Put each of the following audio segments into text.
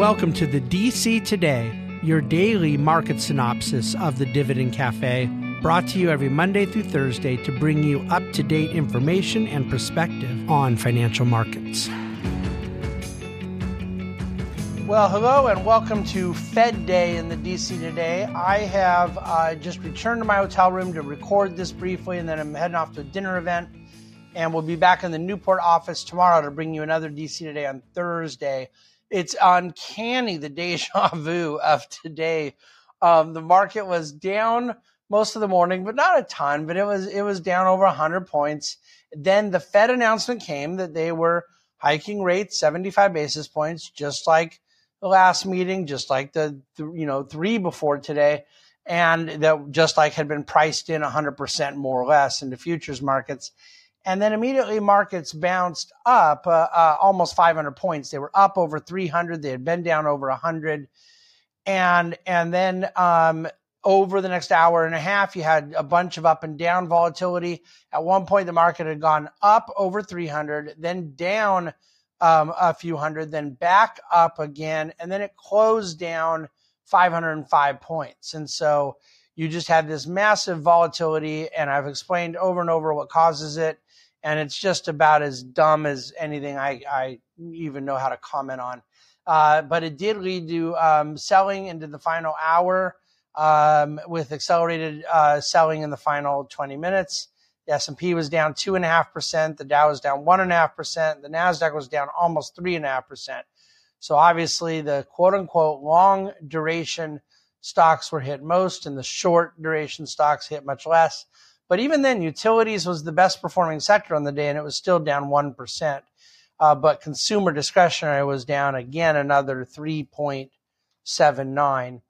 Welcome to the DC Today, your daily market synopsis of the Dividend Cafe, brought to you every Monday through Thursday to bring you up to date information and perspective on financial markets. Well, hello and welcome to Fed Day in the DC today. I have uh, just returned to my hotel room to record this briefly, and then I'm heading off to a dinner event. And we'll be back in the Newport office tomorrow to bring you another DC today on Thursday it's uncanny the deja vu of today. Um, the market was down most of the morning, but not a ton. But it was it was down over 100 points. Then the Fed announcement came that they were hiking rates 75 basis points, just like the last meeting, just like the, the you know three before today, and that just like had been priced in 100 percent more or less into futures markets and then immediately markets bounced up uh, uh, almost 500 points. They were up over 300. They had been down over 100, and and then um, over the next hour and a half, you had a bunch of up and down volatility. At one point, the market had gone up over 300, then down um, a few hundred, then back up again, and then it closed down 505 points. And so you just had this massive volatility, and I've explained over and over what causes it and it's just about as dumb as anything I, I even know how to comment on. Uh, but it did lead to um, selling into the final hour um, with accelerated uh, selling in the final 20 minutes. The S&P was down two and a half percent. The Dow was down one and a half percent. The Nasdaq was down almost three and a half percent. So obviously, the quote unquote long duration stocks were hit most, and the short duration stocks hit much less. But even then, utilities was the best performing sector on the day, and it was still down 1%. Uh, but consumer discretionary was down again another 3.79.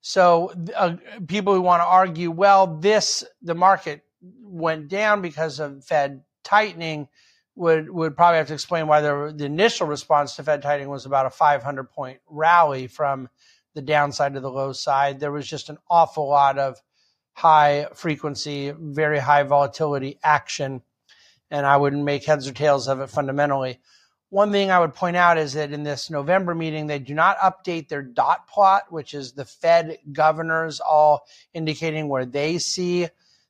So uh, people who want to argue, well, this the market went down because of Fed tightening would would probably have to explain why the, the initial response to Fed tightening was about a 500 point rally from the downside to the low side. There was just an awful lot of high frequency, very high volatility action. And I wouldn't make heads or tails of it fundamentally. One thing I would point out is that in this November meeting, they do not update their dot plot, which is the Fed governors all indicating where they see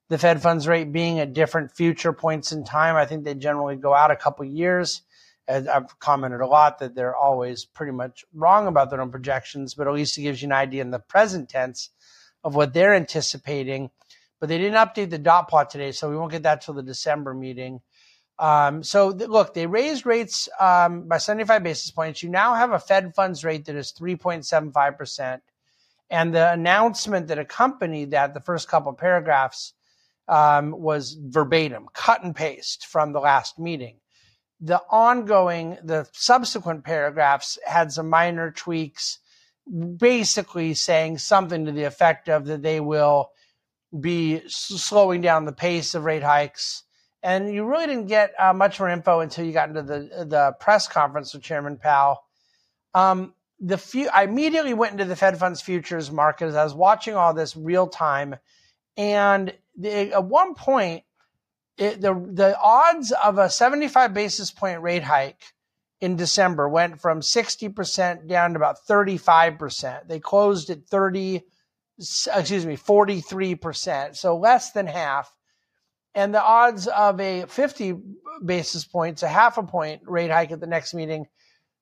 the Fed funds rate being at different future points in time. I think they generally go out a couple years. As I've commented a lot that they're always pretty much wrong about their own projections, but at least it gives you an idea in the present tense of what they're anticipating. But they didn't update the dot plot today, so we won't get that till the December meeting. Um, so th- look, they raised rates um, by 75 basis points. You now have a Fed funds rate that is 3.75 percent, and the announcement that accompanied that, the first couple paragraphs, um, was verbatim, cut and paste from the last meeting. The ongoing, the subsequent paragraphs had some minor tweaks basically saying something to the effect of that they will be slowing down the pace of rate hikes. And you really didn't get uh, much more info until you got into the the press conference with Chairman Powell. Um, the few, I immediately went into the Fed funds futures market as I was watching all this real time, and the, at one point, it, the the odds of a 75 basis point rate hike in December went from 60% down to about 35%. They closed at 30, excuse me, 43%. So less than half. And the odds of a 50 basis points, a half a point rate hike at the next meeting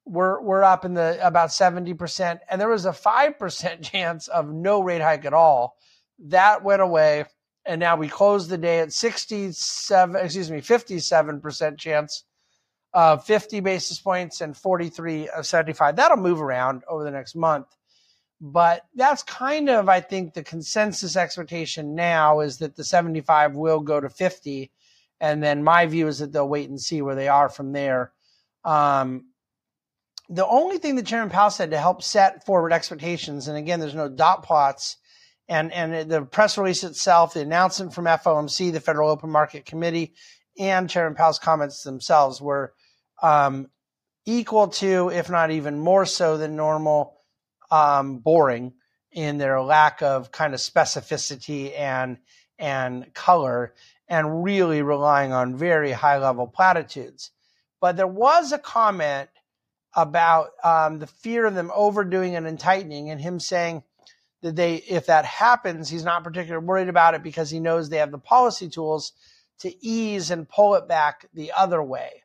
were, were up in the about 70%. And there was a 5% chance of no rate hike at all. That went away. And now we close the day at 67, excuse me, 57% chance of 50 basis points and 43 of 75. That'll move around over the next month. But that's kind of, I think, the consensus expectation now is that the 75 will go to 50. And then my view is that they'll wait and see where they are from there. Um, the only thing that Chairman Powell said to help set forward expectations, and again, there's no dot plots, and, and the press release itself, the announcement from FOMC, the Federal Open Market Committee, and Chairman Powell's comments themselves were um, equal to, if not even more so than normal, um, boring in their lack of kind of specificity and and color, and really relying on very high level platitudes. But there was a comment about um, the fear of them overdoing it and tightening, and him saying that they, if that happens, he's not particularly worried about it because he knows they have the policy tools to ease and pull it back the other way.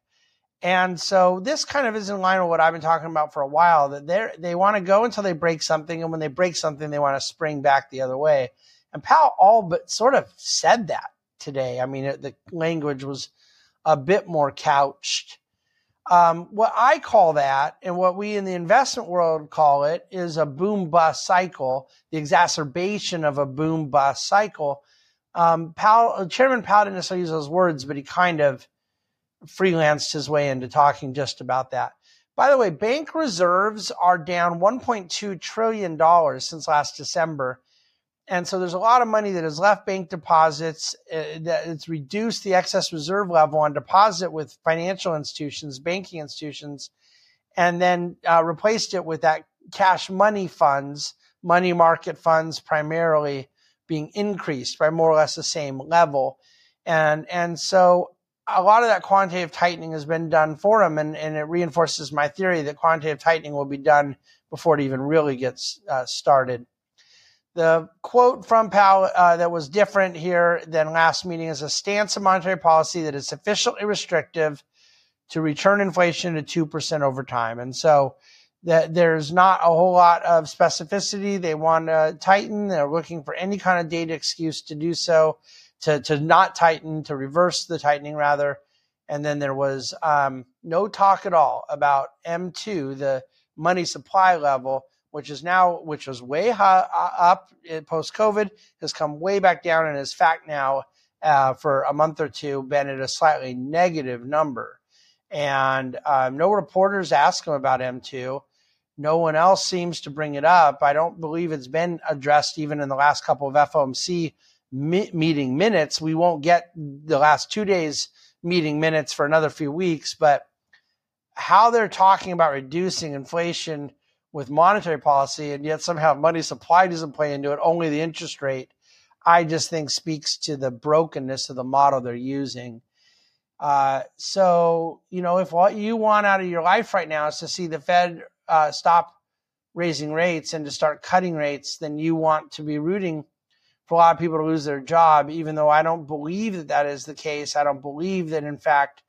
And so this kind of is in line with what I've been talking about for a while that they they want to go until they break something. And when they break something, they want to spring back the other way. And Powell all but sort of said that today. I mean, it, the language was a bit more couched. Um, what I call that, and what we in the investment world call it, is a boom bust cycle, the exacerbation of a boom bust cycle. Um, Powell, Chairman Powell didn't necessarily use those words, but he kind of freelanced his way into talking just about that. By the way, bank reserves are down $1.2 trillion since last December. And so there's a lot of money that has left bank deposits. Uh, that it's reduced the excess reserve level on deposit with financial institutions, banking institutions, and then uh, replaced it with that cash money funds, money market funds primarily being increased by more or less the same level. And, and so a lot of that quantitative tightening has been done for them, and, and it reinforces my theory that quantitative tightening will be done before it even really gets uh, started. The quote from Powell uh, that was different here than last meeting is a stance of monetary policy that is sufficiently restrictive to return inflation to 2% over time. And so that there's not a whole lot of specificity. They want to tighten. They're looking for any kind of data excuse to do so to, to not tighten, to reverse the tightening rather. And then there was um, no talk at all about M2, the money supply level, which is now, which was way high, uh, up post COVID, has come way back down and is fact now uh, for a month or two, been at a slightly negative number. And um, no reporters ask him about M2. No one else seems to bring it up. I don't believe it's been addressed even in the last couple of FOMC meeting minutes. We won't get the last two days meeting minutes for another few weeks, but how they're talking about reducing inflation with monetary policy and yet somehow money supply doesn't play into it, only the interest rate, I just think speaks to the brokenness of the model they're using. Uh, so, you know, if what you want out of your life right now is to see the Fed uh, stop raising rates and to start cutting rates, then you want to be rooting for a lot of people to lose their job, even though I don't believe that that is the case. I don't believe that, in fact,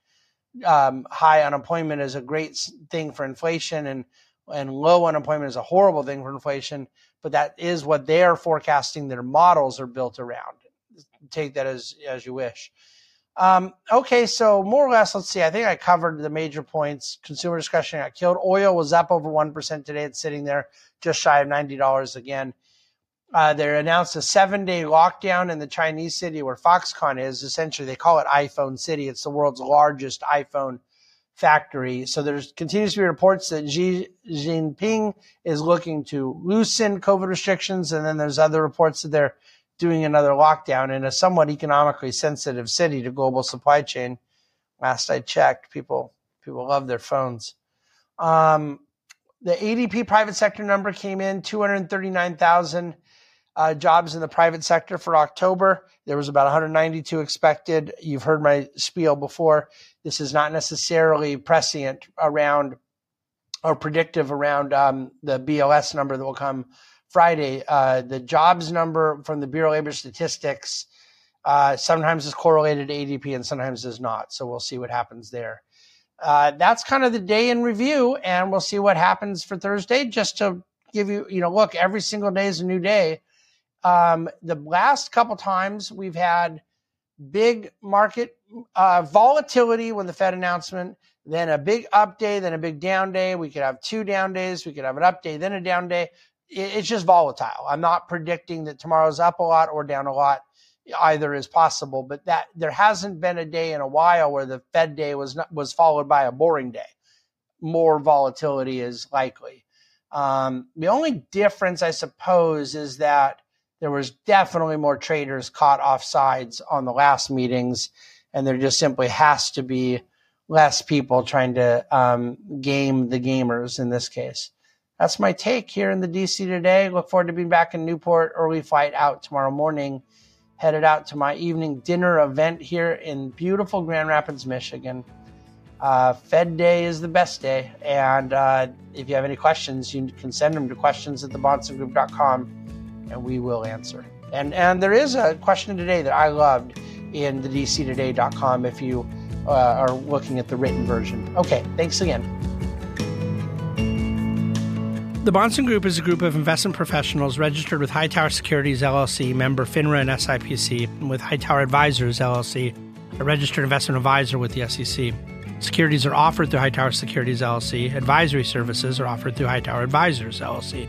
um, high unemployment is a great thing for inflation and, and low unemployment is a horrible thing for inflation, but that is what they're forecasting their models are built around. Take that as, as you wish. Um, okay, so more or less, let's see. I think I covered the major points. Consumer discretion got killed. Oil was up over 1% today. It's sitting there just shy of $90 again. Uh, they announced a seven day lockdown in the Chinese city where Foxconn is. Essentially, they call it iPhone City. It's the world's largest iPhone factory. So there continues to be reports that Xi Jinping is looking to loosen COVID restrictions. And then there's other reports that they're doing another lockdown in a somewhat economically sensitive city to global supply chain. Last I checked, people people love their phones. Um, the ADP private sector number came in 239,000 uh, jobs in the private sector for October. There was about 192 expected. You've heard my spiel before. This is not necessarily prescient around or predictive around um, the BLS number that will come Friday. Uh, the jobs number from the Bureau of Labor Statistics uh, sometimes is correlated to ADP and sometimes is not. So we'll see what happens there. Uh, that's kind of the day in review, and we'll see what happens for Thursday. Just to give you, you know, look, every single day is a new day um, the last couple times we've had big market uh, volatility when the Fed announcement, then a big up day, then a big down day. We could have two down days. We could have an up day, then a down day. It's just volatile. I'm not predicting that tomorrow's up a lot or down a lot. Either is possible, but that there hasn't been a day in a while where the Fed day was not, was followed by a boring day. More volatility is likely. Um, the only difference, I suppose, is that there was definitely more traders caught off sides on the last meetings, and there just simply has to be less people trying to um, game the gamers in this case. That's my take here in the DC today. Look forward to being back in Newport. Early flight out tomorrow morning. Headed out to my evening dinner event here in beautiful Grand Rapids, Michigan. uh, Fed Day is the best day. And uh, if you have any questions, you can send them to questions at thebahnsengroup.com and we will answer. And, and there is a question today that I loved in the dctoday.com if you uh, are looking at the written version. Okay, thanks again. The Bahnsen Group is a group of investment professionals registered with Hightower Securities LLC, member FINRA and SIPC, and with Hightower Advisors LLC, a registered investment advisor with the SEC. Securities are offered through Hightower Securities LLC. Advisory services are offered through Hightower Advisors LLC.